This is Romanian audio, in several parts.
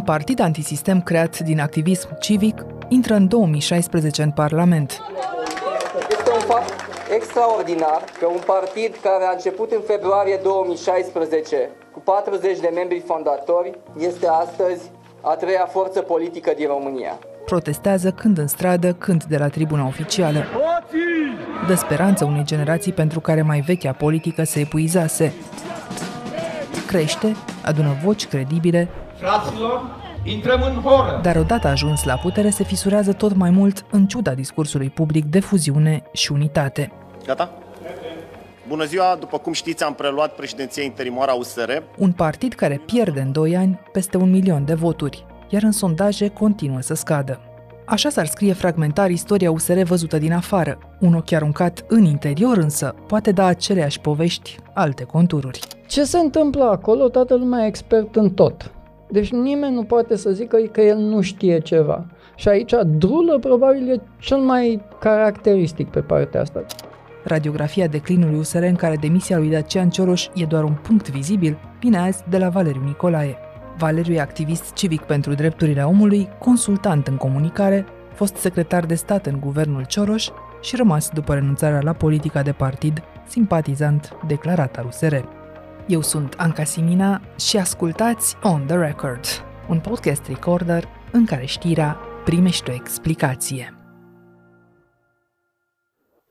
un partid antisistem creat din activism civic intră în 2016 în Parlament. Este un fapt extraordinar că un partid care a început în februarie 2016 cu 40 de membri fondatori este astăzi a treia forță politică din România. Protestează când în stradă, când de la tribuna oficială. Dă speranță unei generații pentru care mai vechea politică se epuizase. Crește, adună voci credibile, Fraților, intrăm în horă! dar odată ajuns la putere se fisurează tot mai mult în ciuda discursului public de fuziune și unitate. Gata? Bună ziua! După cum știți, am preluat președinția interimoară a USR. Un partid care pierde în 2 ani peste un milion de voturi, iar în sondaje continuă să scadă. Așa s-ar scrie fragmentar istoria USR văzută din afară. Un ochi aruncat în interior însă poate da aceleași povești alte contururi. Ce se întâmplă acolo, toată lumea e expert în tot. Deci nimeni nu poate să zică că el nu știe ceva. Și aici Drulă probabil e cel mai caracteristic pe partea asta. Radiografia declinului USR în care demisia lui Dacian Cioroș e doar un punct vizibil, vine azi de la Valeriu Nicolae. Valeriu e activist civic pentru drepturile omului, consultant în comunicare, fost secretar de stat în guvernul Cioroș și rămas după renunțarea la politica de partid, simpatizant declarat al USR. Eu sunt Anca Simina și ascultați On The Record, un podcast recorder în care știrea primește o explicație.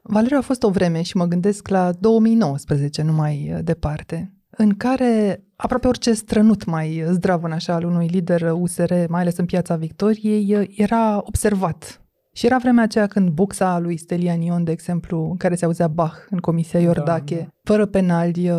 Valeriu a fost o vreme și mă gândesc la 2019, nu mai uh, departe, în care aproape orice strănut mai zdravăn așa al unui lider USR, mai ales în piața Victoriei, uh, era observat. Și era vremea aceea când buxa lui Stelian Ion, de exemplu, în care se auzea Bach în Comisia Iordache, da, da. fără penali, uh,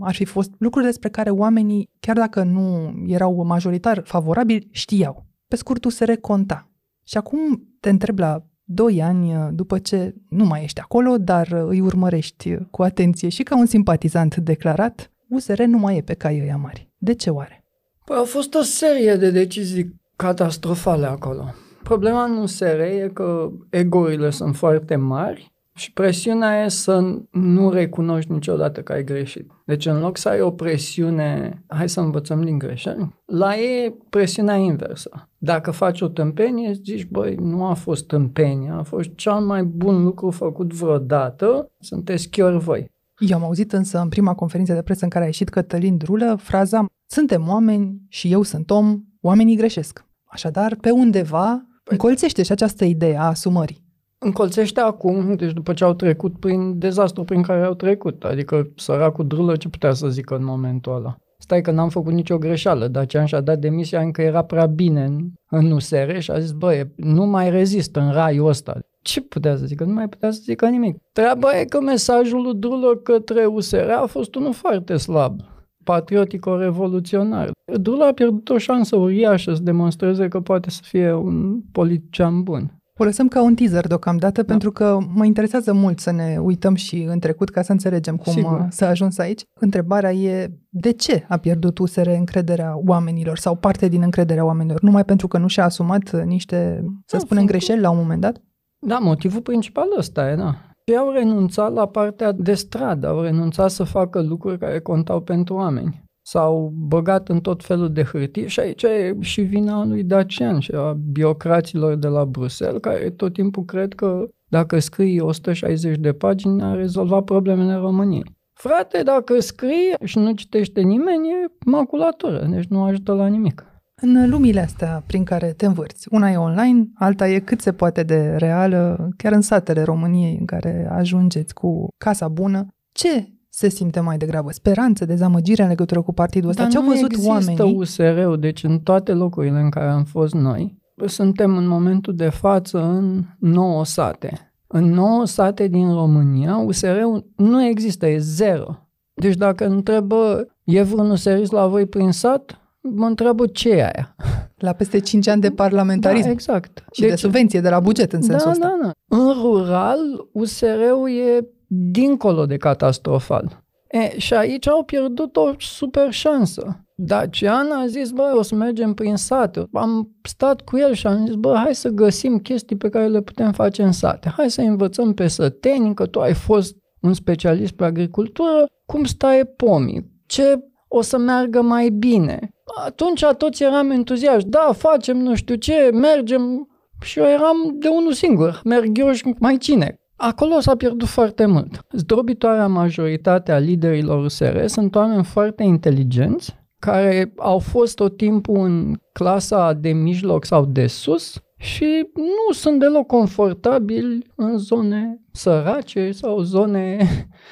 ar fi fost lucruri despre care oamenii, chiar dacă nu erau majoritar favorabili, știau. Pe scurt, USR conta. Și acum te întreb la doi ani uh, după ce nu mai ești acolo, dar uh, îi urmărești cu atenție și ca un simpatizant declarat, USR nu mai e pe cai ăia mari. De ce oare? Păi au fost o serie de decizii catastrofale acolo. Problema în USR e că egoile sunt foarte mari și presiunea e să nu recunoști niciodată că ai greșit. Deci în loc să ai o presiune, hai să învățăm din greșeli, la ei e presiunea inversă. Dacă faci o tâmpenie, zici, băi, nu a fost tâmpenie, a fost cel mai bun lucru făcut vreodată, sunteți chiar voi. Eu am auzit însă în prima conferință de presă în care a ieșit Cătălin Drulă fraza Suntem oameni și eu sunt om, oamenii greșesc. Așadar, pe undeva încolțește și această idee a asumării. Încolțește acum, deci după ce au trecut prin dezastru prin care au trecut. Adică săracul drulă ce putea să zică în momentul ăla? Stai că n-am făcut nicio greșeală, dar ce și-a dat demisia încă era prea bine în, în USR și a zis, băi, nu mai rezist în raiul ăsta. Ce putea să zică? Nu mai putea să zică nimic. Treaba e că mesajul lui Drulă către USR a fost unul foarte slab patriotico-revoluționar. Drulă a pierdut o șansă uriașă să demonstreze că poate să fie un politician bun. O lăsăm ca un teaser deocamdată, da. pentru că mă interesează mult să ne uităm și în trecut ca să înțelegem cum Sigur. s-a ajuns aici. Întrebarea e de ce a pierdut USR încrederea oamenilor sau parte din încrederea oamenilor? Numai pentru că nu și-a asumat niște, să da, spunem, greșeli la un moment dat? Da, motivul principal ăsta e, da. Ei au renunțat la partea de stradă, au renunțat să facă lucruri care contau pentru oameni. S-au băgat în tot felul de hârtii și aici e și vina lui Dacian și a biocraților de la Bruxelles, care tot timpul cred că dacă scrii 160 de pagini a rezolvat problemele României. Frate, dacă scrii și nu citește nimeni, e maculatură, deci nu ajută la nimic. În lumile astea prin care te învârți, una e online, alta e cât se poate de reală, chiar în satele României în care ajungeți cu casa bună, ce se simte mai degrabă? Speranță, dezamăgire în legătură cu partidul ăsta? Dar Ce au văzut există oamenii? USR-ul, deci în toate locurile în care am fost noi, suntem în momentul de față în 9 sate. În 9 sate din România, USR-ul nu există, e zero. Deci dacă întrebă, e vreun USR la voi prin sat? Mă întreabă ce e aia. La peste 5 ani de parlamentarism. Da, exact. Și de subvenție de la buget în sensul da, ăsta. Da, da. În rural, USR-ul e dincolo de catastrofal. E, și aici au pierdut o super șansă. Dacian a zis, bă, o să mergem prin sate. Am stat cu el și am zis, bă, hai să găsim chestii pe care le putem face în sate. Hai să învățăm pe săteni, că tu ai fost un specialist pe agricultură, cum stai pomii, ce o să meargă mai bine. Atunci toți eram entuziaști. Da, facem nu știu ce, mergem. Și eu eram de unul singur. Merg eu și mai cine? Acolo s-a pierdut foarte mult. Zdrobitoarea majoritatea liderilor USR sunt oameni foarte inteligenți, care au fost tot timpul în clasa de mijloc sau de sus și nu sunt deloc confortabili în zone sărace sau zone...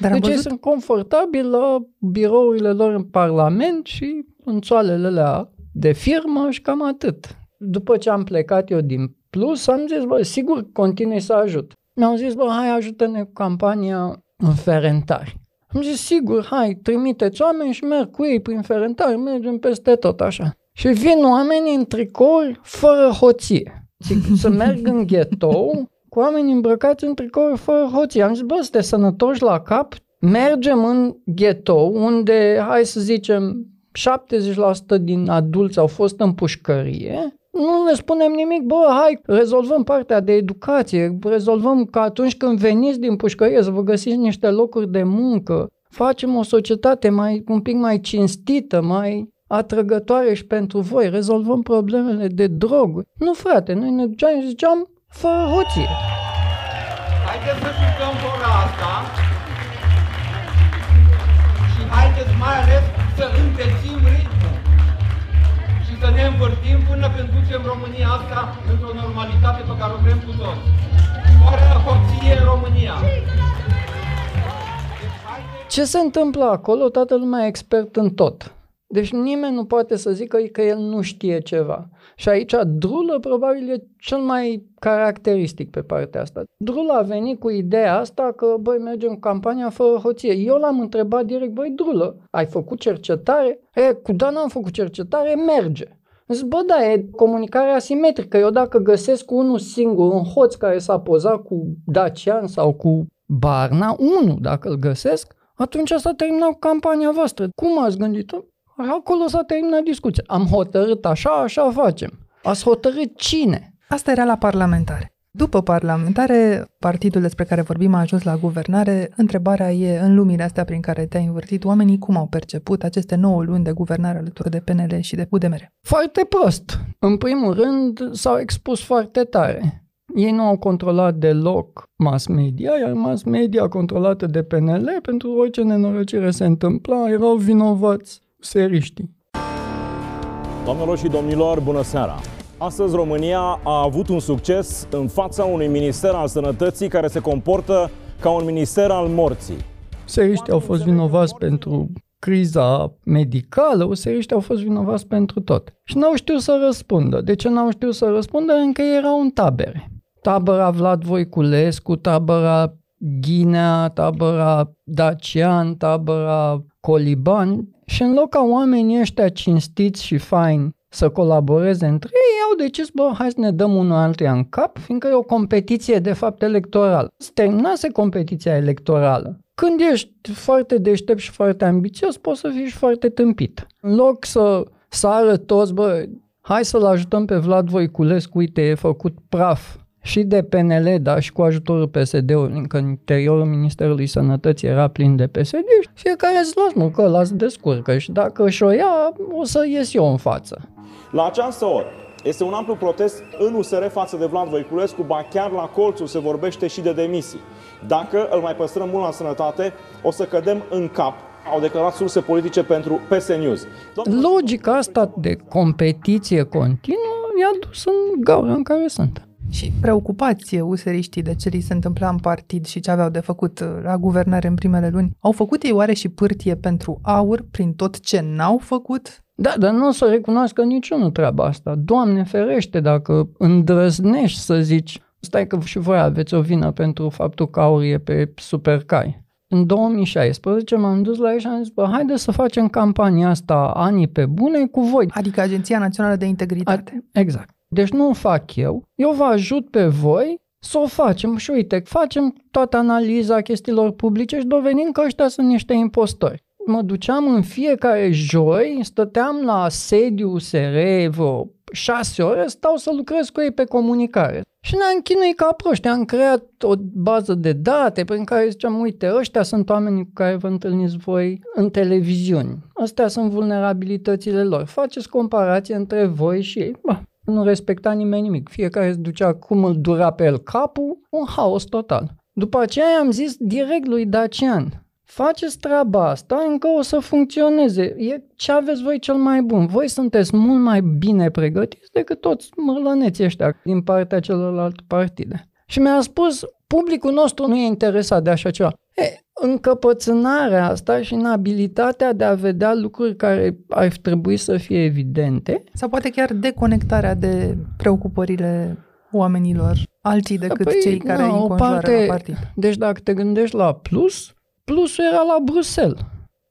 Dar deci văzut... sunt confortabili la birourile lor în Parlament și în țoalele alea de firmă și cam atât. După ce am plecat eu din Plus, am zis, bă, sigur continui să ajut. Mi-au zis, bă, hai ajută-ne cu campania în Ferentari. Am zis, sigur, hai, trimiteți oameni și merg cu ei prin Ferentari, mergem peste tot așa. Și vin oamenii în tricouri fără hoție. Zic, să merg în ghetou cu oameni îmbrăcați în tricouri fără hoție. Am zis, bă, sunteți sănătoși la cap? Mergem în ghetou, unde, hai să zicem, 70% din adulți au fost în pușcărie, nu le spunem nimic, bă, hai, rezolvăm partea de educație, rezolvăm că atunci când veniți din pușcărie să vă găsiți niște locuri de muncă, facem o societate mai, un pic mai cinstită, mai atrăgătoare și pentru voi, rezolvăm problemele de droguri. Nu, frate, noi ne duceam și ziceam, fă hoție. Haideți să jucăm ora asta și haideți mai ales să întețim ritmul și să ne învârtim până când ducem România asta într-o normalitate pe care o vrem cu toți. Fără hoție în România. Ce se întâmplă acolo? Toată lumea e expert în tot. Deci nimeni nu poate să zică că el nu știe ceva. Și aici Drulă probabil e cel mai caracteristic pe partea asta. Drulă a venit cu ideea asta că, băi, mergem în campania fără hoție. Eu l-am întrebat direct, băi, Drulă, ai făcut cercetare? E, cu Dan am făcut cercetare, merge. Zic, bă, da, e comunicare asimetrică. Eu dacă găsesc unul singur, un hoț care s-a pozat cu Dacian sau cu Barna, unul dacă îl găsesc, atunci s-a terminat campania voastră. Cum ați gândit-o? Acolo s-a terminat discuția. Am hotărât așa, așa facem. Ați hotărât cine? Asta era la parlamentare. După parlamentare, partidul despre care vorbim a ajuns la guvernare. Întrebarea e, în lumile astea prin care te-ai învârtit, oamenii cum au perceput aceste 9 luni de guvernare alături de PNL și de UDMR? Foarte prost. În primul rând, s-au expus foarte tare. Ei nu au controlat deloc mass media, iar mass media controlată de PNL, pentru orice nenorocire se întâmpla, erau vinovați seriștii. Doamnelor și domnilor, bună seara! Astăzi România a avut un succes în fața unui minister al sănătății care se comportă ca un minister al morții. Seriștii au fost vinovați pentru criza medicală, useriștii au fost vinovați pentru tot. Și n-au știut să răspundă. De ce n-au știut să răspundă? Încă erau în tabere. Tabăra Vlad Voiculescu, tabăra Ghinea, tabăra Dacian, tabăra Coliban și în loc ca oamenii ăștia cinstiți și faini să colaboreze între ei, au decis, bă, hai să ne dăm unul altuia în cap, fiindcă e o competiție de fapt electorală. Se terminase competiția electorală. Când ești foarte deștept și foarte ambițios, poți să fii și foarte tâmpit. În loc să sară toți, bă, hai să-l ajutăm pe Vlad Voiculescu, uite, e făcut praf și de PNL, dar și cu ajutorul PSD-ului, încă în interiorul Ministerului Sănătății era plin de PSD și fiecare îți las mă, că las descurcă și dacă și-o ia, o să ies eu în față. La această oră este un amplu protest în USR față de Vlad Voiculescu, ba chiar la colțul se vorbește și de demisii. Dacă îl mai păstrăm mult la sănătate, o să cădem în cap au declarat surse politice pentru PS News. Logica asta de competiție continuă i-a dus în gaura în care sunt. Și preocupați useriștii de ce li se întâmpla în partid și ce aveau de făcut uh, la guvernare în primele luni, au făcut ei oare și pârtie pentru aur prin tot ce n-au făcut? Da, dar nu o să recunoască niciunul treaba asta. Doamne ferește dacă îndrăznești să zici stai că și voi aveți o vină pentru faptul că aur e pe supercai. În 2016 m-am dus la ei și am zis, bă, haide să facem campania asta anii pe bune cu voi. Adică Agenția Națională de Integritate. A, exact. Deci nu o fac eu, eu vă ajut pe voi să o facem și uite, facem toată analiza chestiilor publice și dovedim că ăștia sunt niște impostori. Mă duceam în fiecare joi, stăteam la sediu USR vreo șase ore, stau să lucrez cu ei pe comunicare. Și ne-am chinuit ca proști, am creat o bază de date prin care ziceam, uite, ăștia sunt oamenii cu care vă întâlniți voi în televiziuni. Astea sunt vulnerabilitățile lor. Faceți comparație între voi și ei. Ba, nu respecta nimeni nimic. Fiecare îți ducea cum îl dura pe el capul, un haos total. După aceea am zis direct lui Dacian, faceți treaba asta, încă o să funcționeze. E ce aveți voi cel mai bun. Voi sunteți mult mai bine pregătiți decât toți mărlăneții ăștia din partea celorlalte partide. Și mi-a spus, publicul nostru nu e interesat de așa ceva. E, încăpățânarea asta și inabilitatea de a vedea lucruri care ar trebui să fie evidente. Sau poate chiar deconectarea de preocupările oamenilor alții decât păi, cei care îi înconjoară parte, la partid. Deci dacă te gândești la plus, plusul era la Bruxelles.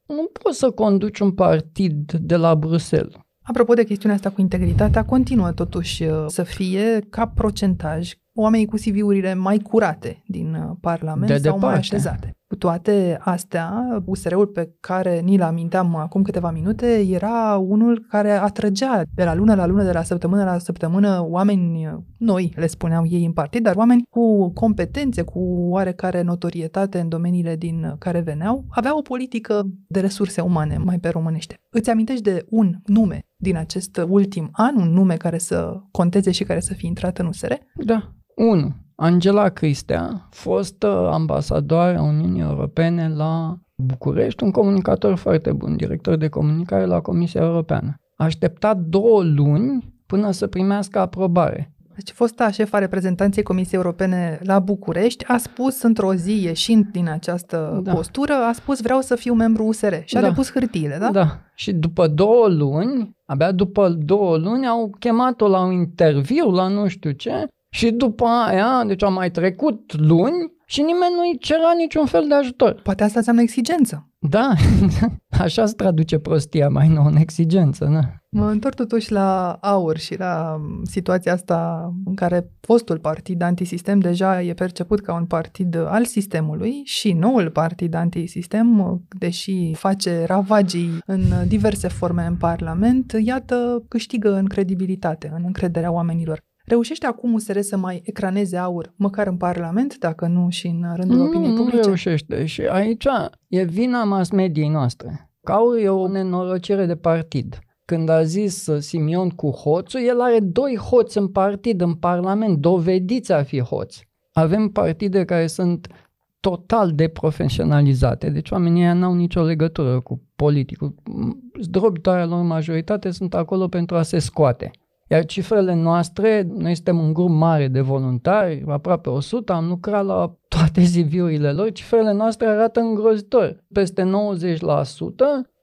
Nu poți să conduci un partid de la Bruxelles. Apropo de chestiunea asta cu integritatea, continuă totuși uh, să fie ca procentaj oamenii cu CV-urile mai curate din uh, Parlament de sau departe. mai așezate. Cu toate astea, USR-ul pe care ni-l aminteam acum câteva minute era unul care atrăgea de la lună la lună, de la săptămână la săptămână, oameni noi, le spuneau ei în partid, dar oameni cu competențe, cu oarecare notorietate în domeniile din care veneau, avea o politică de resurse umane, mai pe românește. Îți amintești de un nume din acest ultim an, un nume care să conteze și care să fie intrat în USR? Da, 1. Angela Cristea, fostă ambasadoare a Uniunii Europene la București, un comunicator foarte bun, director de comunicare la Comisia Europeană. A așteptat două luni până să primească aprobare. Deci fosta șefa reprezentanței Comisiei Europene la București a spus într-o zi, ieșind din această da. postură, a spus vreau să fiu membru USR și a da. depus hârtiile, da? Da. Și după două luni, abia după două luni, au chemat-o la un interviu, la nu știu ce, și după aia, deci au mai trecut luni și nimeni nu-i cerea niciun fel de ajutor. Poate asta înseamnă exigență. Da, așa se traduce prostia mai nou în exigență. Da. Mă întorc totuși la aur și la situația asta în care fostul partid antisistem deja e perceput ca un partid al sistemului și noul partid antisistem, deși face ravagii în diverse forme în Parlament, iată, câștigă în credibilitate, în încrederea oamenilor. Reușește acum USR să mai ecraneze aur, măcar în Parlament, dacă nu și în rândul nu, opiniei publice? Nu reușește și aici e vina mass mediei noastre. Că aur e o nenorocire de partid. Când a zis Simion cu hoțul, el are doi hoți în partid, în Parlament, dovediți a fi hoți. Avem partide care sunt total deprofesionalizate, deci oamenii ăia n-au nicio legătură cu politicul. Zdrobitoarea lor majoritate sunt acolo pentru a se scoate. Iar cifrele noastre, noi suntem un grup mare de voluntari, aproape 100, am lucrat la toate ziviurile lor, cifrele noastre arată îngrozitor. Peste 90%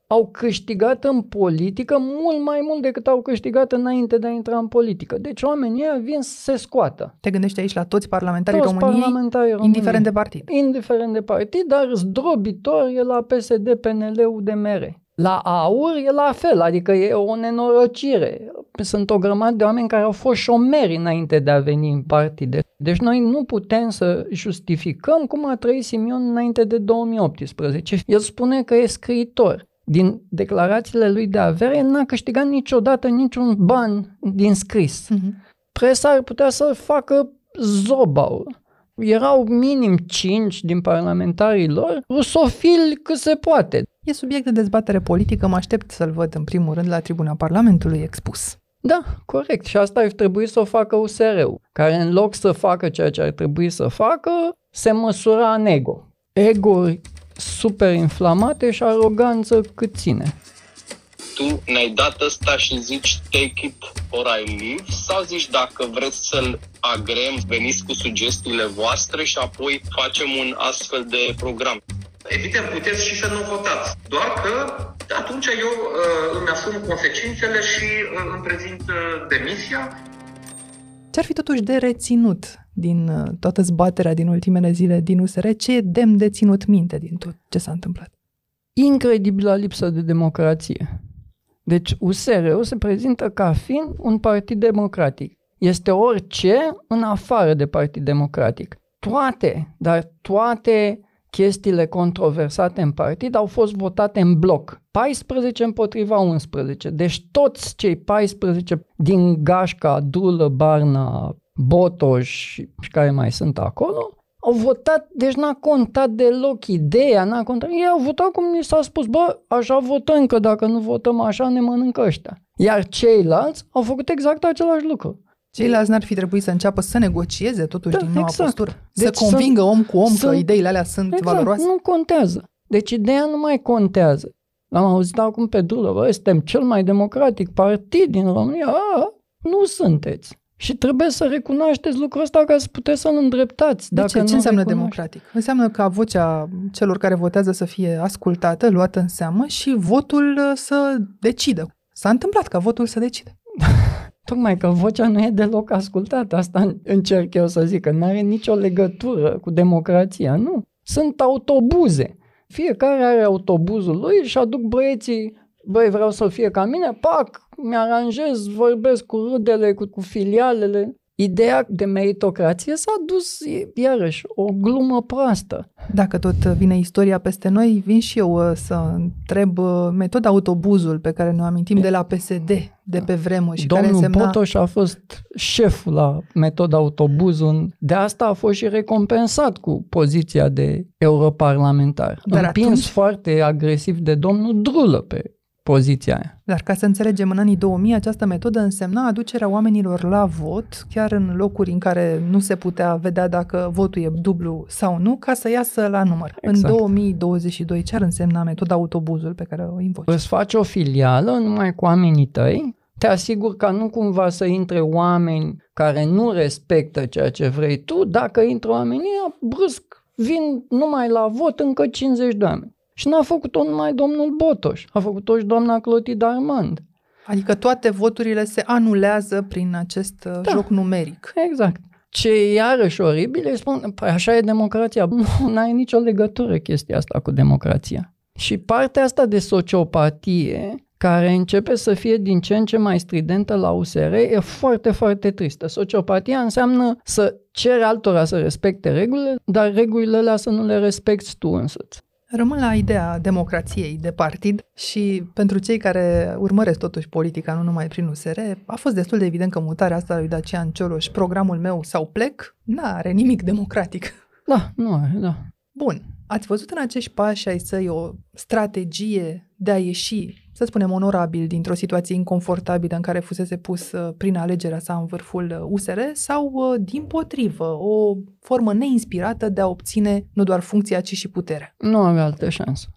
au câștigat în politică mult mai mult decât au câștigat înainte de a intra în politică. Deci oamenii vin să se scoată. Te gândești aici la toți parlamentarii toți României, parlamentarii României, indiferent de partid. Indiferent de partid, dar zdrobitor e la PSD, PNL, UDMR. La AUR e la fel, adică e o nenorocire. Sunt o grămadă de oameni care au fost șomeri înainte de a veni în partide. Deci noi nu putem să justificăm cum a trăit Simion înainte de 2018. El spune că e scriitor. Din declarațiile lui de avere, el n-a câștigat niciodată niciun ban din scris. Uh-huh. Presa ar putea să facă zobau erau minim 5 din parlamentarii lor rusofili cât se poate. E subiect de dezbatere politică, mă aștept să-l văd în primul rând la tribuna Parlamentului expus. Da, corect. Și asta ar trebui să o facă USR-ul, care în loc să facă ceea ce ar trebui să facă, se măsura în ego. Ego super inflamate și aroganță cât ține tu ne-ai dat ăsta și zici take it or I leave sau zici dacă vreți să-l agrem, veniți cu sugestiile voastre și apoi facem un astfel de program. Evident, puteți și să nu votați. Doar că atunci eu uh, îmi asum consecințele și uh, îmi prezint uh, demisia. Ce-ar fi totuși de reținut din uh, toată zbaterea din ultimele zile din USR? Ce e demn de ținut minte din tot ce s-a întâmplat? Incredibilă lipsă de democrație. Deci USR-ul se prezintă ca fiind un partid democratic. Este orice în afară de partid democratic. Toate, dar toate chestiile controversate în partid au fost votate în bloc. 14 împotriva 11. Deci toți cei 14 din gașca, Dulă, Barna, Botoș și care mai sunt acolo, au votat, deci n-a contat deloc ideea, n-a contat. Ei au votat cum ni s-a spus, bă, așa votăm, că dacă nu votăm așa ne mănâncă ăștia. Iar ceilalți au făcut exact același lucru. Ceilalți n-ar fi trebuit să înceapă să negocieze totuși Da, din noua exact. postură. Deci să convingă să- om cu om să- că ideile alea sunt Exact, valoroase. nu contează. Deci ideea nu mai contează. L-am auzit acum pe Dulă, bă, suntem cel mai democratic partid din România. A, nu sunteți. Și trebuie să recunoașteți lucrul ăsta ca să puteți să-l îndreptați. De Dacă ce? Ce nu înseamnă recunoaște- democratic? Înseamnă ca vocea celor care votează să fie ascultată, luată în seamă și votul uh, să decidă. S-a întâmplat ca votul să decide. Tocmai că vocea nu e deloc ascultată. Asta încerc eu să zic, că nu are nicio legătură cu democrația. Nu. Sunt autobuze. Fiecare are autobuzul lui și aduc băieții, băi, vreau să fie ca mine, pac, mi-aranjez, vorbesc cu râdele, cu, cu filialele. Ideea de meritocrație s-a dus, e- iarăși, o glumă proastă. Dacă tot vine istoria peste noi, vin și eu uh, să întreb uh, metoda autobuzul pe care ne amintim de la PSD de pe vremuri și care Domnul însemna... Botoș a fost șeful la metoda autobuzul. De asta a fost și recompensat cu poziția de europarlamentar. Dar Împins atunci- foarte agresiv de domnul Drulă pe poziția aia. Dar ca să înțelegem, în anii 2000 această metodă însemna aducerea oamenilor la vot, chiar în locuri în care nu se putea vedea dacă votul e dublu sau nu, ca să iasă la număr. Exact. În 2022 ce ar însemna metoda autobuzul pe care o invoci? Îți faci o filială numai cu oamenii tăi, te asigur ca nu cumva să intre oameni care nu respectă ceea ce vrei tu, dacă intră oamenii ăia, brusc vin numai la vot încă 50 de oameni. Și n-a făcut-o numai domnul Botoș, a făcut-o și doamna Clotilde Armand. Adică toate voturile se anulează prin acest da. joc numeric. Exact. Ce e iarăși oribil, îi spun, păi așa e democrația. Nu are nicio legătură chestia asta cu democrația. Și partea asta de sociopatie, care începe să fie din ce în ce mai stridentă la USR, e foarte, foarte tristă. Sociopatia înseamnă să ceri altora să respecte regulile, dar regulile alea să nu le respecti tu însuți. Rămân la ideea democrației de partid și pentru cei care urmăresc totuși politica, nu numai prin USR, a fost destul de evident că mutarea asta lui Dacian Cioloș, programul meu sau plec, n-are nimic democratic. Da, nu are, da. Bun, ați văzut în acești pași ai săi o strategie de a ieși, să spunem, onorabil dintr-o situație inconfortabilă în care fusese pus uh, prin alegerea sa în vârful uh, USR sau, uh, din potrivă, o formă neinspirată de a obține nu doar funcția, ci și puterea? Nu avea altă șansă.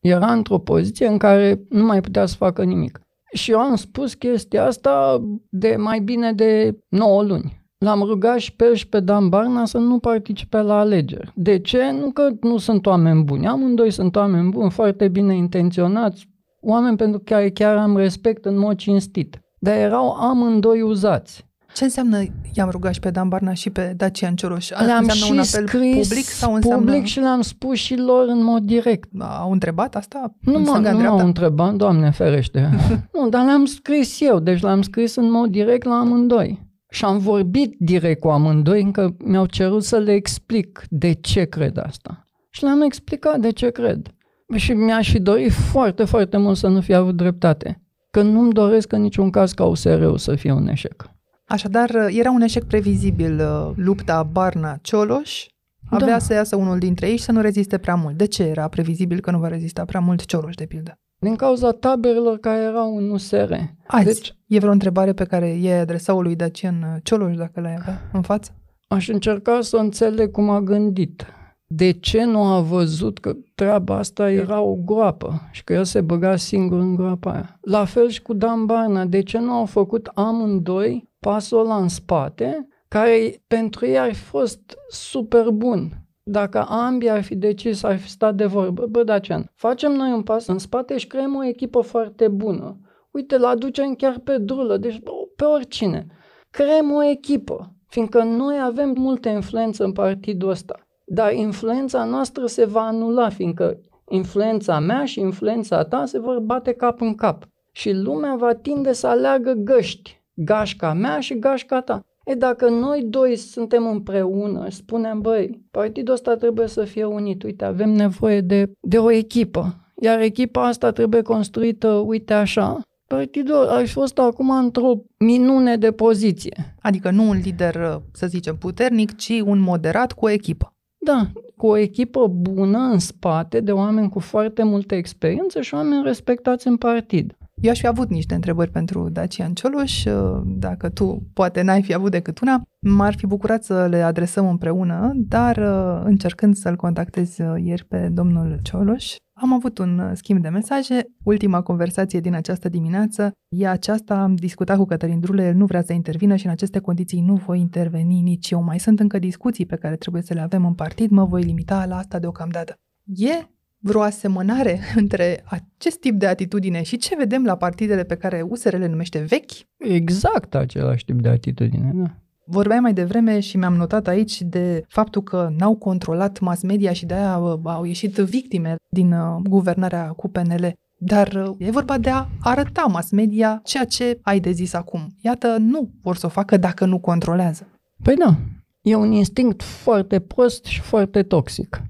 Era într-o poziție în care nu mai putea să facă nimic. Și eu am spus chestia asta de mai bine de 9 luni. L-am rugat și pe el și pe Dan Barna să nu participe la alegeri. De ce? Nu că nu sunt oameni buni. Amândoi sunt oameni buni, foarte bine intenționați, oameni pentru care chiar am respect în mod cinstit. Dar erau amândoi uzați. Ce înseamnă i-am rugat și pe Dan Barna și pe Dacian Cioloș? Le-am înseamnă și un apel scris public sau înseamnă... public și le-am spus și lor în mod direct. Au întrebat asta? Nu În mă, stânga, în nu dreapta? m-au întrebat, doamne ferește. nu, dar le-am scris eu, deci le-am scris în mod direct la amândoi. Și am vorbit direct cu amândoi, încă mi-au cerut să le explic de ce cred asta. Și le-am explicat de ce cred. Și mi-aș fi dorit foarte, foarte mult să nu fi avut dreptate. Că nu-mi doresc în niciun caz ca USR-ul să fie un eșec. Așadar, era un eșec previzibil uh, lupta Barna-Cioloș. Avea Da. să iasă unul dintre ei și să nu reziste prea mult. De ce era previzibil că nu va rezista prea mult Cioloș, de pildă? Din cauza taberelor care erau în USR. Azi, Deci, deci... e vreo întrebare pe care i-ai adresa-o lui Dacian Cioloș, dacă l-ai avea în față? aș încerca să înțeleg cum a gândit. De ce nu a văzut că treaba asta era o groapă și că el se băga singur în groapa aia? La fel și cu Dan Barna. De ce nu au făcut amândoi pasul ăla în spate, care pentru ei ar fi fost super bun? Dacă ambii ar fi decis, ar fi stat de vorbă, bă, Dacian, facem noi un pas în spate și creăm o echipă foarte bună. Uite, îl aducem chiar pe drulă, deci bă, pe oricine. Creăm o echipă, fiindcă noi avem multă influență în partidul ăsta. Dar influența noastră se va anula, fiindcă influența mea și influența ta se vor bate cap în cap. Și lumea va tinde să aleagă găști, gașca mea și gașca ta. E, dacă noi doi suntem împreună și spunem, băi, partidul ăsta trebuie să fie unit, uite, avem nevoie de, de o echipă, iar echipa asta trebuie construită, uite așa, partidul a fost acum într-o minune de poziție. Adică nu un lider, să zicem, puternic, ci un moderat cu o echipă. Da, cu o echipă bună în spate, de oameni cu foarte multă experiență și oameni respectați în partid. Eu aș fi avut niște întrebări pentru Dacian Cioloș, uh, dacă tu poate n-ai fi avut decât una. M-ar fi bucurat să le adresăm împreună, dar uh, încercând să-l contactez uh, ieri pe domnul Cioloș, am avut un schimb de mesaje. Ultima conversație din această dimineață e aceasta. Am discutat cu Cătălin Drule, el nu vrea să intervină și în aceste condiții nu voi interveni nici eu. Mai sunt încă discuții pe care trebuie să le avem în partid, mă voi limita la asta deocamdată. E vreo asemănare între acest tip de atitudine și ce vedem la partidele pe care USR le numește vechi? Exact același tip de atitudine, da. Vorbeai mai devreme și mi-am notat aici de faptul că n-au controlat mass media și de-aia uh, au ieșit victime din uh, guvernarea cu PNL. Dar uh, e vorba de a arăta mass media ceea ce ai de zis acum. Iată, nu vor să o facă dacă nu controlează. Păi da, e un instinct foarte prost și foarte toxic.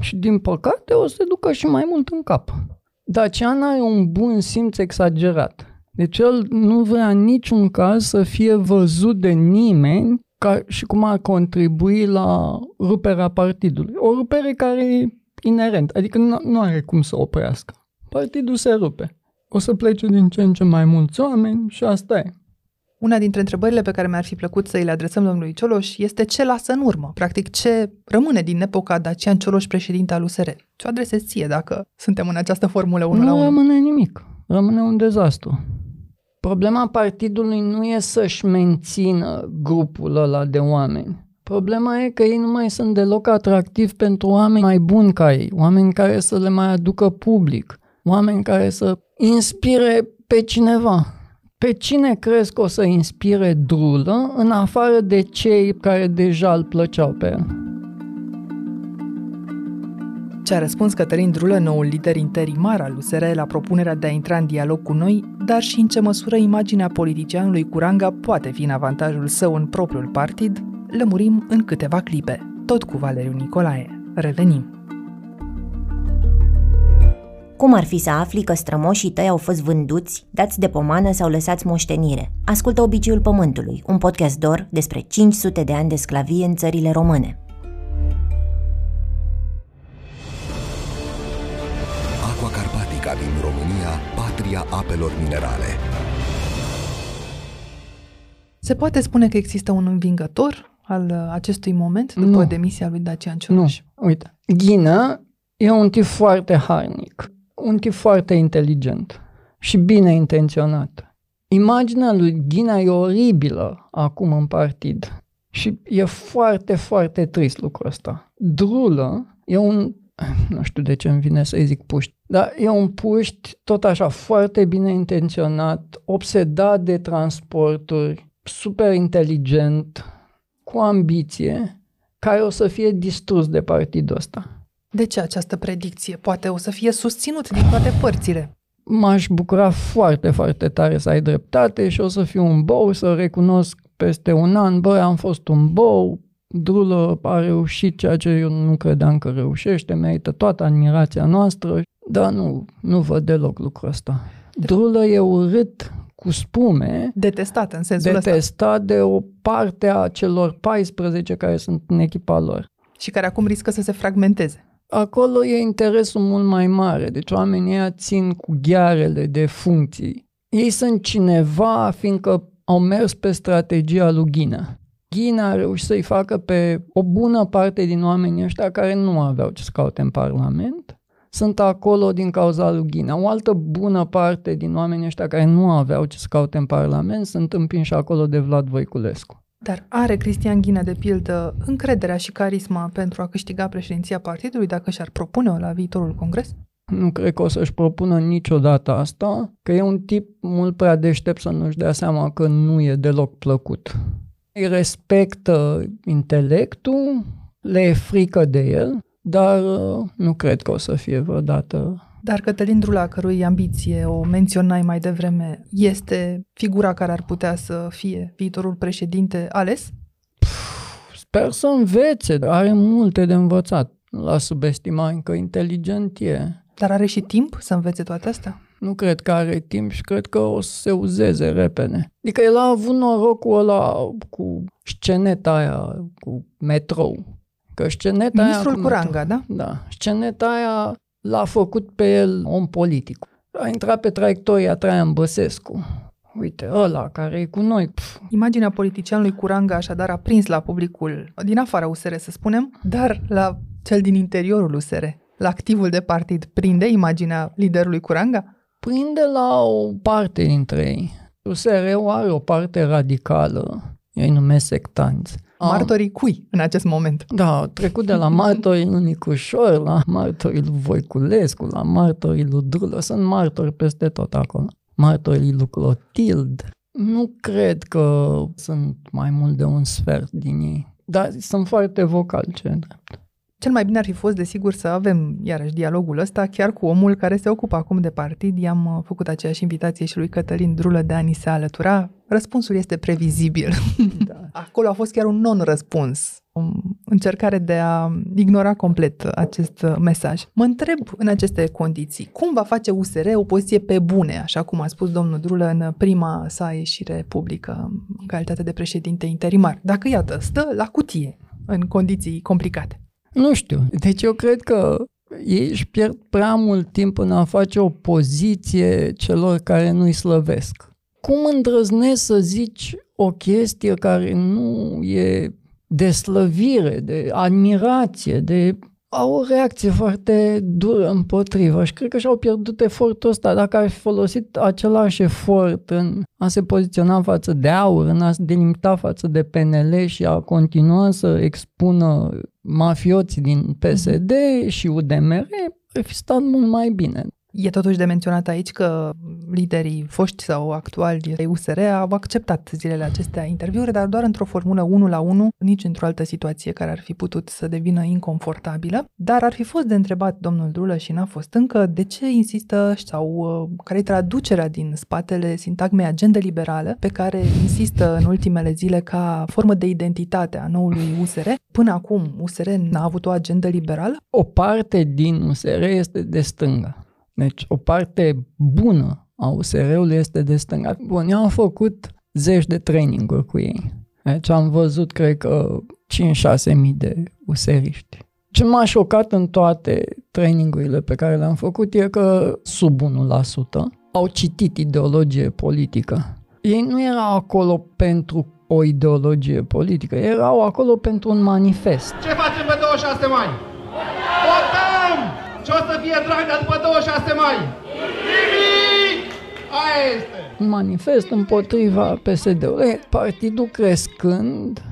Și din păcate o să ducă și mai mult în cap. Dacian are un bun simț exagerat. Deci el nu vrea în niciun caz să fie văzut de nimeni ca și cum ar contribui la ruperea partidului. O rupere care e inerent, adică nu, nu are cum să oprească. Partidul se rupe. O să plece din ce în ce mai mulți oameni și asta e. Una dintre întrebările pe care mi-ar fi plăcut să îi le adresăm domnului Cioloș este ce lasă în urmă, practic ce rămâne din epoca Dacian Cioloș președinte al USR. Ce o adresez ție dacă suntem în această formulă 1 nu la 1? Nu rămâne nimic, rămâne un dezastru. Problema partidului nu e să-și mențină grupul ăla de oameni. Problema e că ei nu mai sunt deloc atractivi pentru oameni mai buni ca ei, oameni care să le mai aducă public, oameni care să inspire pe cineva. Pe cine crezi că o să inspire Drulă în afară de cei care deja îl plăceau pe el? Ce a răspuns Cătălin Drulă, noul lider interimar al USR, la propunerea de a intra în dialog cu noi, dar și în ce măsură imaginea politicianului Curanga poate fi în avantajul său în propriul partid, lămurim în câteva clipe, tot cu Valeriu Nicolae. Revenim! Cum ar fi să afli că strămoșii tăi au fost vânduți, dați de pomană sau lăsați moștenire? Ascultă Obiciul Pământului, un podcast dor despre 500 de ani de sclavie în țările române. Aqua Carpatica din România, patria apelor minerale. Se poate spune că există un învingător al acestui moment după nu. demisia lui Dacian Cioloș? Nu, uite. Ghină e un tip foarte harnic un tip foarte inteligent și bine intenționat. Imaginea lui Ghina e oribilă acum în partid și e foarte, foarte trist lucrul ăsta. Drulă e un, nu știu de ce îmi vine să-i zic puști, dar e un puști tot așa foarte bine intenționat, obsedat de transporturi, super inteligent, cu ambiție, care o să fie distrus de partidul ăsta. De ce această predicție? Poate o să fie susținut din toate părțile. M-aș bucura foarte, foarte tare să ai dreptate și o să fiu un bou, să recunosc peste un an, bă, am fost un bou, Drulă a reușit ceea ce eu nu credeam că reușește, merită toată admirația noastră, dar nu, nu văd deloc lucrul ăsta. Drulă e urât cu spume. Detestat în sensul detestat ăsta. de o parte a celor 14 care sunt în echipa lor. Și care acum riscă să se fragmenteze acolo e interesul mult mai mare. Deci oamenii ăia țin cu ghearele de funcții. Ei sunt cineva fiindcă au mers pe strategia lui Ghina. Ghina a reușit să-i facă pe o bună parte din oamenii ăștia care nu aveau ce să caute în Parlament, sunt acolo din cauza lui Ghina. O altă bună parte din oamenii ăștia care nu aveau ce să caute în Parlament sunt împinși acolo de Vlad Voiculescu. Dar are Cristian Ghinea, de pildă, încrederea și carisma pentru a câștiga președinția partidului dacă și-ar propune-o la viitorul congres? Nu cred că o să-și propună niciodată asta, că e un tip mult prea deștept să nu-și dea seama că nu e deloc plăcut. Îi respectă intelectul, le e frică de el, dar uh, nu cred că o să fie vreodată dar Cătălin Drula, cărui ambiție o menționai mai devreme, este figura care ar putea să fie viitorul președinte ales? Sper să învețe, are multe de învățat. La subestima încă inteligent e. Dar are și timp să învețe toate astea? Nu cred că are timp și cred că o să se uzeze repede. Adică el a avut norocul ăla cu sceneta aia, cu metrou. Că sceneta Ministrul aia Curanga, da? Da. Sceneta aia l-a făcut pe el om politic. A intrat pe traiectoria Traian Băsescu. Uite, ăla care e cu noi. Pf. Imaginea politicianului Curanga așadar a prins la publicul din afara USR, să spunem, dar la cel din interiorul USR, la activul de partid, prinde imaginea liderului Curanga? Prinde la o parte dintre ei. USR-ul are o parte radicală, ei numesc sectanți. Martorii cui în acest moment? Da, au trecut de la martorii lui Nicușor, la martorii lui Voiculescu, la martorii lui Drulă. Sunt martori peste tot acolo. Martorii lui Clotild. Nu cred că sunt mai mult de un sfert din ei, dar sunt foarte vocali, ce drept. Cel mai bine ar fi fost, desigur, să avem iarăși dialogul ăsta chiar cu omul care se ocupă acum de partid. I-am uh, făcut aceeași invitație și lui Cătălin Drulă de a ni se alătura. Răspunsul este previzibil. Da. Acolo a fost chiar un non-răspuns, o încercare de a ignora complet acest uh, mesaj. Mă întreb în aceste condiții, cum va face USR o poziție pe bune, așa cum a spus domnul Drulă în prima sa ieșire publică în calitate de președinte interimar, dacă, iată, stă la cutie în condiții complicate. Nu știu. Deci eu cred că ei își pierd prea mult timp în a face o poziție celor care nu-i slăvesc. Cum îndrăznesc să zici o chestie care nu e de slăvire, de admirație, de au o reacție foarte dură împotriva și cred că și-au pierdut efortul ăsta. Dacă ar fi folosit același efort în a se poziționa față de aur, în a se delimita față de PNL și a continua să expună mafioții din PSD și UDMR, ar fi stat mult mai bine. E totuși de menționat aici că liderii foști sau actuali ai USR au acceptat zilele acestea interviuri, dar doar într-o formulă 1 la 1, nici într-o altă situație care ar fi putut să devină inconfortabilă. Dar ar fi fost de întrebat domnul Drulă și n-a fost încă de ce insistă sau uh, care e traducerea din spatele sintagmei agenda liberală pe care insistă în ultimele zile ca formă de identitate a noului USR. Până acum USR n-a avut o agenda liberală? O parte din USR este de stânga deci o parte bună a USR-ului este de stânga. Bun, eu am făcut zeci de traininguri cu ei. Deci am văzut, cred că, 5-6 mii de useriști. Ce m-a șocat în toate trainingurile pe care le-am făcut e că sub 1% au citit ideologie politică. Ei nu erau acolo pentru o ideologie politică, erau acolo pentru un manifest. Ce facem pe 26 mai? Votăm! Ce o să fie Dragnea după 26 mai? Nimic! Aia este! Un manifest împotriva PSD-ului. Partidul crescând,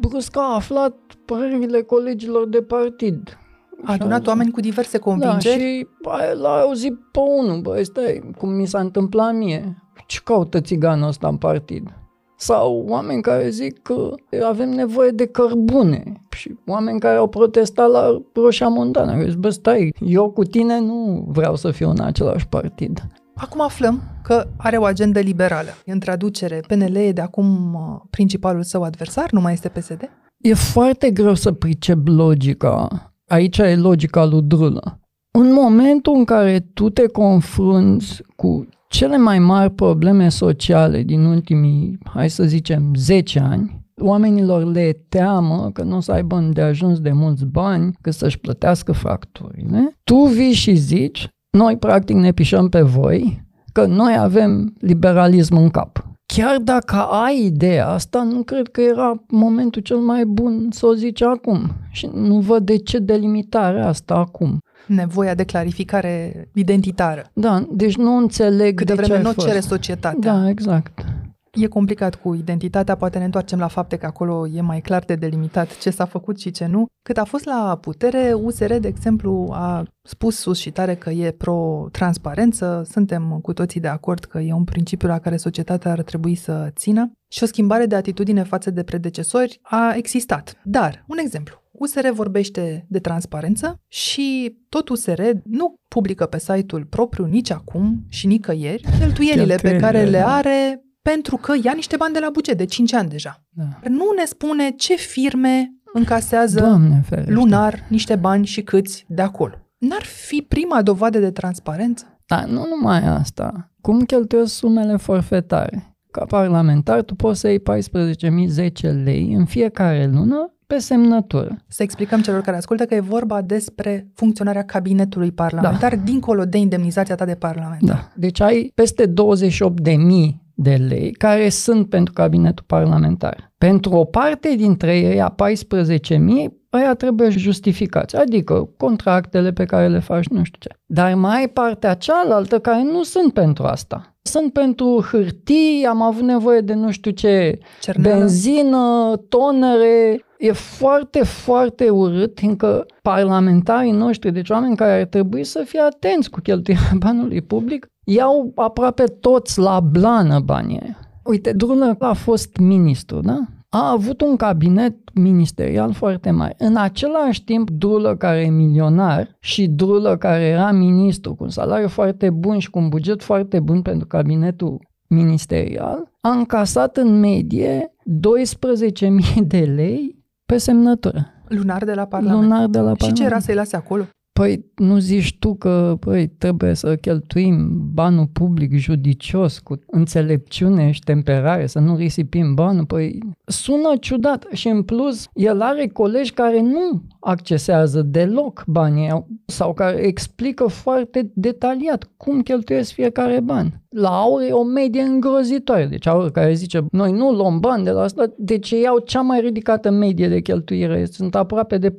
brusc a aflat părerile colegilor de partid. A adunat oameni cu diverse convingeri. Da, și l-a auzit pe unul, băi, stai, cum mi s-a întâmplat mie. Ce caută țiganul ăsta în partid? Sau oameni care zic că avem nevoie de cărbune și oameni care au protestat la Roșia Montană. Zic, bă, stai, eu cu tine nu vreau să fiu în același partid. Acum aflăm că are o agendă liberală. În traducere, PNL e de acum uh, principalul său adversar, nu mai este PSD? E foarte greu să pricep logica. Aici e logica lui Drulă. În momentul în care tu te confrunți cu cele mai mari probleme sociale din ultimii, hai să zicem, 10 ani, oamenilor le teamă că nu o să aibă de ajuns de mulți bani, că să-și plătească facturile. Tu vii și zici, noi practic ne pișăm pe voi, că noi avem liberalism în cap. Chiar dacă ai ideea asta, nu cred că era momentul cel mai bun să o zici acum. Și nu văd de ce delimitarea asta acum nevoia de clarificare identitară. Da, deci nu înțeleg Câte de vreme ce nu cere societatea. Da, exact. E complicat cu identitatea, poate ne întoarcem la fapte că acolo e mai clar de delimitat ce s-a făcut și ce nu. Cât a fost la putere, USR, de exemplu, a spus sus și tare că e pro-transparență, suntem cu toții de acord că e un principiu la care societatea ar trebui să țină și o schimbare de atitudine față de predecesori a existat. Dar, un exemplu, USR vorbește de transparență și tot USR nu publică pe site-ul propriu nici acum și nicăieri cheltuielile pe care le da. are pentru că ia niște bani de la buget de 5 ani deja. Da. Nu ne spune ce firme încasează Doamne lunar niște bani și câți de acolo. N-ar fi prima dovadă de transparență? Dar nu numai asta. Cum cheltuiesc sumele forfetare? Ca parlamentar, tu poți să iei 14.010 lei în fiecare lună pe semnătură. Să explicăm celor care ascultă că e vorba despre funcționarea cabinetului parlamentar, da. dincolo de indemnizația ta de parlament. Da. Deci ai peste 28.000 de lei care sunt pentru cabinetul parlamentar. Pentru o parte dintre ei, a 14.000, aia trebuie justificați, adică contractele pe care le faci, nu știu ce. Dar mai ai partea cealaltă care nu sunt pentru asta. Sunt pentru hârtii, am avut nevoie de nu știu ce, Cerneală. benzină, tonere. E foarte, foarte urât, fiindcă parlamentarii noștri, deci oameni care ar trebui să fie atenți cu cheltuirea banului public, iau aproape toți la blană banii aia. Uite, Drulă a fost ministru, da? A avut un cabinet ministerial foarte mare. În același timp, Drulă, care e milionar, și Drulă, care era ministru, cu un salariu foarte bun și cu un buget foarte bun pentru cabinetul ministerial, a încasat în medie 12.000 de lei pe semnătură. Lunar de la Parlament. Lunar de la Și Parlament. ce era să-i lase acolo? Păi nu zici tu că păi, trebuie să cheltuim banul public judicios, cu înțelepciune și temperare, să nu risipim banul? Păi sună ciudat și în plus el are colegi care nu accesează deloc banii sau care explică foarte detaliat cum cheltuiesc fiecare ban. La Aur e o medie îngrozitoare. Deci Aur care zice, noi nu luăm bani de la asta, deci ei au cea mai ridicată medie de cheltuire. Sunt aproape de 14.000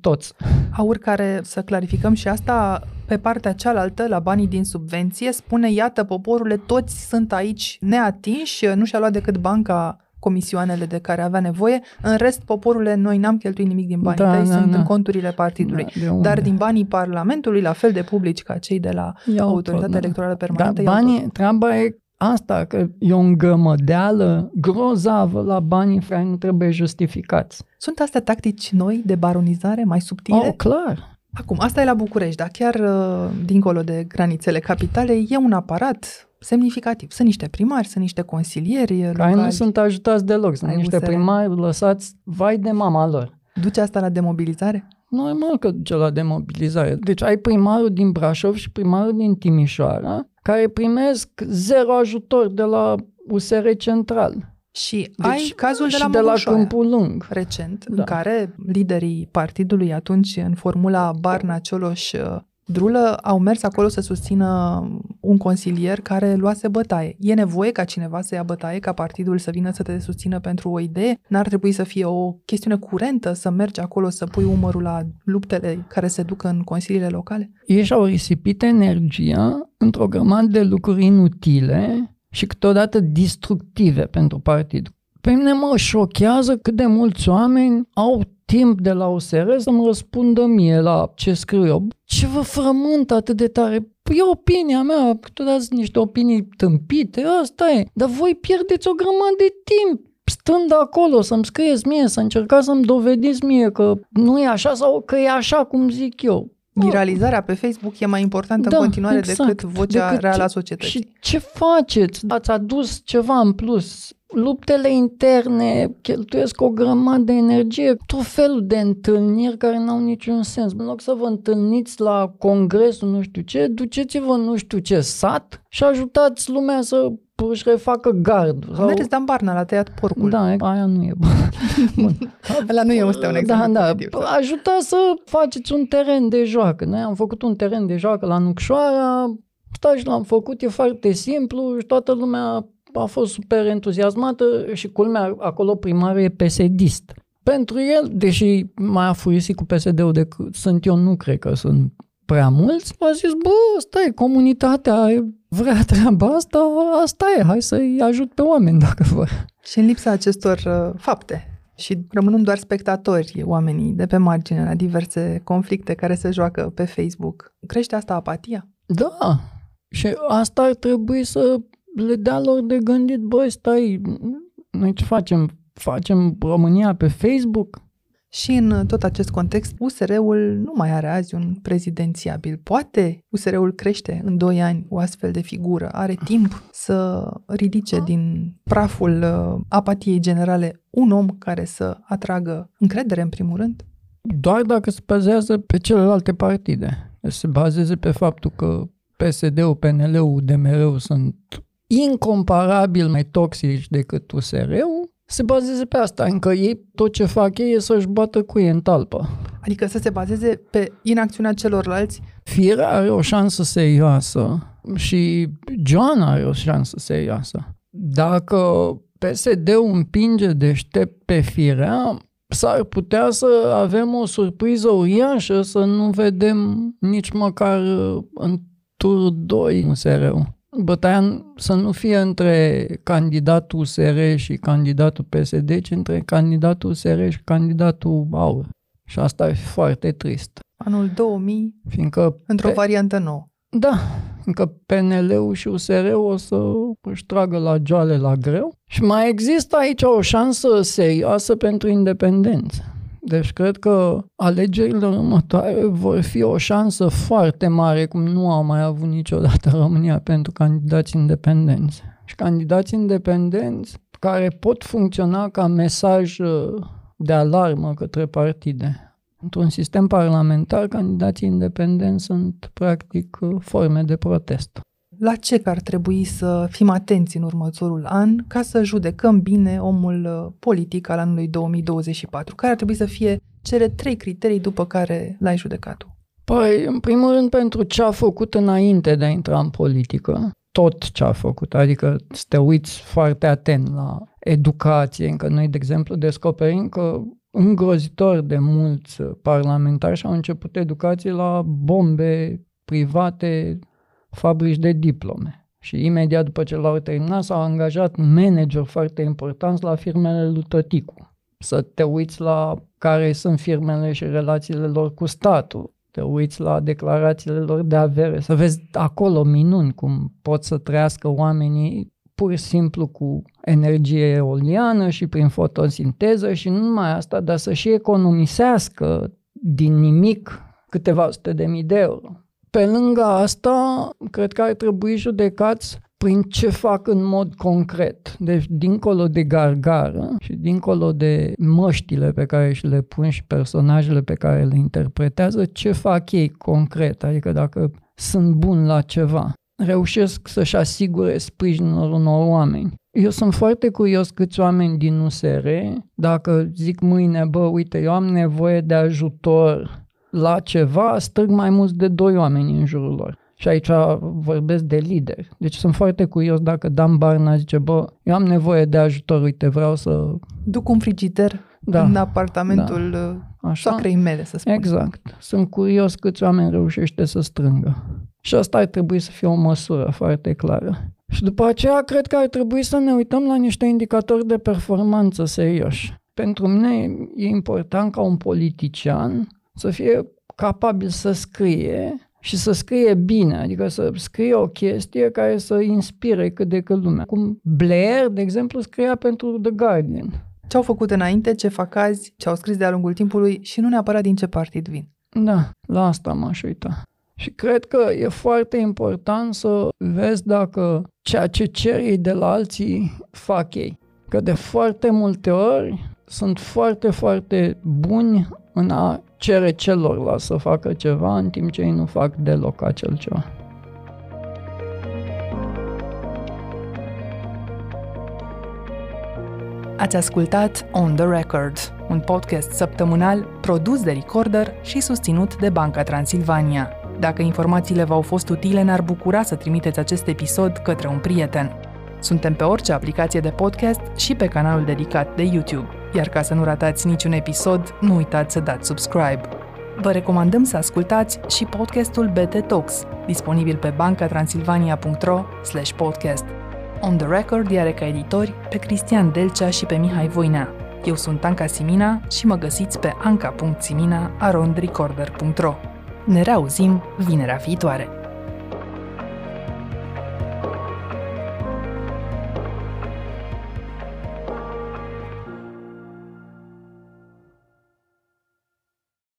toți. Aur care, să clarificăm și asta, pe partea cealaltă, la banii din subvenție, spune, iată, poporule, toți sunt aici neatinși, nu și-a luat decât banca comisioanele de care avea nevoie. În rest, poporule, noi n-am cheltuit nimic din banii Da, tăi, da, sunt da. în conturile partidului. Da, de unde? Dar din banii Parlamentului, la fel de publici ca cei de la Iau Autoritatea tot, da. Electorală Dar Permanentă. iau banii, tot. treaba e asta, că e o îngămădeală grozavă la banii care nu trebuie justificați. Sunt astea tactici noi de baronizare, mai subtile? Oh, clar. Acum, asta e la București, dar chiar uh, dincolo de granițele capitalei, e un aparat semnificativ. Sunt niște primari, sunt niște consilieri Care locali. nu sunt ajutați deloc. Sunt ai niște USR. primari lăsați vai de mama lor. Duce asta la demobilizare? Normal că duce la demobilizare. Deci ai primarul din Brașov și primarul din Timișoara care primesc zero ajutor de la USR Central. Și Deci, ai cazul de și la de la Mogoșoaia, Câmpul Lung. recent, Da. în care liderii partidului atunci, în formula Barna, Cioloș, uh, Drulă, au mers acolo să susțină un consilier care luase bătaie. E nevoie ca cineva să ia bătaie, ca partidul să vină să te susțină pentru o idee? N-ar trebui să fie o chestiune curentă să mergi acolo să pui umărul la luptele care se duc în consiliile locale? ei și-au risipit energia într-o grămadă de lucruri inutile și câteodată destructive pentru partid. Pe mine mă șochează cât de mulți oameni au timp de la USR să-mi răspundă mie la ce scriu eu. Ce vă frământ atât de tare? Păi e opinia mea, câteodată sunt niște opinii tâmpite, asta e. Dar voi pierdeți o grămadă de timp stând acolo să-mi scrieți mie, să încercați să-mi dovediți mie că nu e așa sau că e așa cum zic eu. Viralizarea pe Facebook e mai importantă Da, în continuare exact. decât vocea Decât reală a ce- societății. Și ce faceți? Ați adus ceva în plus. Luptele interne cheltuiesc o grămadă de energie, tot felul de întâlniri care n-au niciun sens. În loc să vă întâlniți la congresul nu știu ce, duceți-vă nu știu ce sat și ajutați lumea să își refacă gardul. Sau... Mergeți Dan Barna la tăiat porcul. Da, aia nu e bună. Bun. Ăla nu e un un Da, exemplu da, pozitiv. ajutați să faceți un teren de joacă. Noi am făcut un teren de joacă la Nucșoara, stați și l-am făcut, e foarte simplu și toată lumea a fost super entuziasmată și culmea, acolo primarul e PSD-ist. Pentru el, deși mai a furisit cu PSD-ul decât sunt eu, nu cred că sunt prea mulți, a zis, bă, stai, comunitatea vrea treaba asta, asta e, hai să-i ajut pe oameni dacă vor. Și în lipsa acestor uh, fapte și rămânând doar spectatori oamenii de pe margine la diverse conflicte care se joacă pe Facebook, crește asta apatia? Da, și asta ar trebui să le dea lor de gândit, băi, stai, noi ce facem? Facem România pe Facebook? Și în tot acest context, USR-ul nu mai are azi un prezidențiabil. Poate USR-ul crește în 2 ani o astfel de figură? Are timp să ridice din praful uh, apatiei generale un om care să atragă încredere în primul rând? Doar dacă se bazează pe celelalte partide. Se bazeze pe faptul că PSD-ul, PNL-ul, UDMR-ul sunt incomparabil mai toxici decât USR-ul, se bazeze pe asta, încă ei tot ce fac ei e să-și bată cu ei în talpă. Adică să se bazeze pe inacțiunea celorlalți? Firea are o șansă serioasă și John are o șansă serioasă. Dacă PSD-ul împinge deștept pe firea, s-ar putea să avem o surpriză uriașă să nu vedem nici măcar în turul 2 USR-ul. Bătaia să nu fie între candidatul USR și candidatul PSD, ci între candidatul USR și candidatul AUR. Și asta e foarte trist. Anul 2000, Fiindcă într-o pe- variantă nouă. Da, încă PNL-ul și USR-ul o să își tragă la joale la greu. Și mai există aici o șansă serioasă pentru independență. Deci cred că alegerile următoare vor fi o șansă foarte mare, cum nu a mai avut niciodată România pentru candidați independenți. Și candidați independenți care pot funcționa ca mesaj uh, de alarmă către partide. Într-un sistem parlamentar, candidații independenți sunt practic uh, forme de protest. La ce ar trebui să fim atenți în următorul an ca să judecăm bine omul uh, politic al anului 2024? Care ar trebui să fie cele trei criterii după care l-ai judecat tu? Păi, în primul rând, pentru ce a făcut înainte de a intra în politică, tot ce a făcut, adică să te uiți foarte atent la educație, încă noi, de exemplu, descoperim că îngrozitor de mulți parlamentari și-au început educație la bombe private, fabrici de diplome. Și imediat după ce l-au terminat s-au angajat manageri foarte importanți la firmele lui Tăticu. Să te uiți la care sunt firmele și relațiile lor cu statul. Te uiți la declarațiile lor de avere, să vezi acolo minuni cum pot să trăiască oamenii pur și simplu cu energie eoliană și prin fotosinteză și nu numai asta, dar să și economisească din nimic câteva sute de mii de euro. Pe lângă asta, cred că ar trebui judecați prin ce fac în mod concret. Deci, dincolo de gargară și dincolo de măștile pe care și le pun și personajele pe care le interpretează, ce fac ei concret, adică dacă sunt buni la ceva. Reușesc să-și asigure sprijinul unor oameni. Eu sunt foarte curios câți oameni din USR, dacă zic mâine, bă, uite, eu am nevoie de ajutor la ceva, strâng mai mulți de doi oameni în jurul lor. Și aici vorbesc de lideri. Deci sunt foarte curios dacă Dan Barna zice, bă, eu am nevoie de ajutor, uite, vreau să... Duc un frigider Da, în apartamentul da. uh, soacrei mele, să spun. Exact. Sunt curios câți oameni reușește să strângă. Și asta ar trebui să fie o măsură foarte clară. Și după aceea, cred că ar trebui să ne uităm la niște indicatori de performanță serioși. Pentru mine e important ca un politician să fie capabil să scrie și să scrie bine, adică să scrie o chestie care să inspire cât de cât lumea. Cum Blair, de exemplu, scria pentru The Guardian. Ce au făcut înainte, ce fac azi, ce au scris de-a lungul timpului și nu neapărat din ce partid vin. Da, la asta m-aș uita. Și cred că e foarte important să vezi dacă ceea ce ceri ei de la alții fac ei. Că de foarte multe ori sunt foarte, foarte buni în a cere celorlalți să facă ceva, în timp ce ei nu fac deloc acel ceva. Ați ascultat On The Record, un podcast săptămânal produs de Recorder și susținut de Banca Transilvania. Dacă informațiile v-au fost utile, ne-ar bucura să trimiteți acest episod către un prieten. Suntem pe orice aplicație de podcast și pe canalul dedicat de YouTube. Iar ca să nu ratați niciun episod, nu uitați să dați subscribe. Vă recomandăm să ascultați și podcastul BT Talks, disponibil pe bancatransilvania.ro podcast. On the Record are ca editori pe Cristian Delcea și pe Mihai Voinea. Eu sunt Anca Simina și mă găsiți pe anca.simina.arondrecorder.ro Ne reauzim vinerea viitoare!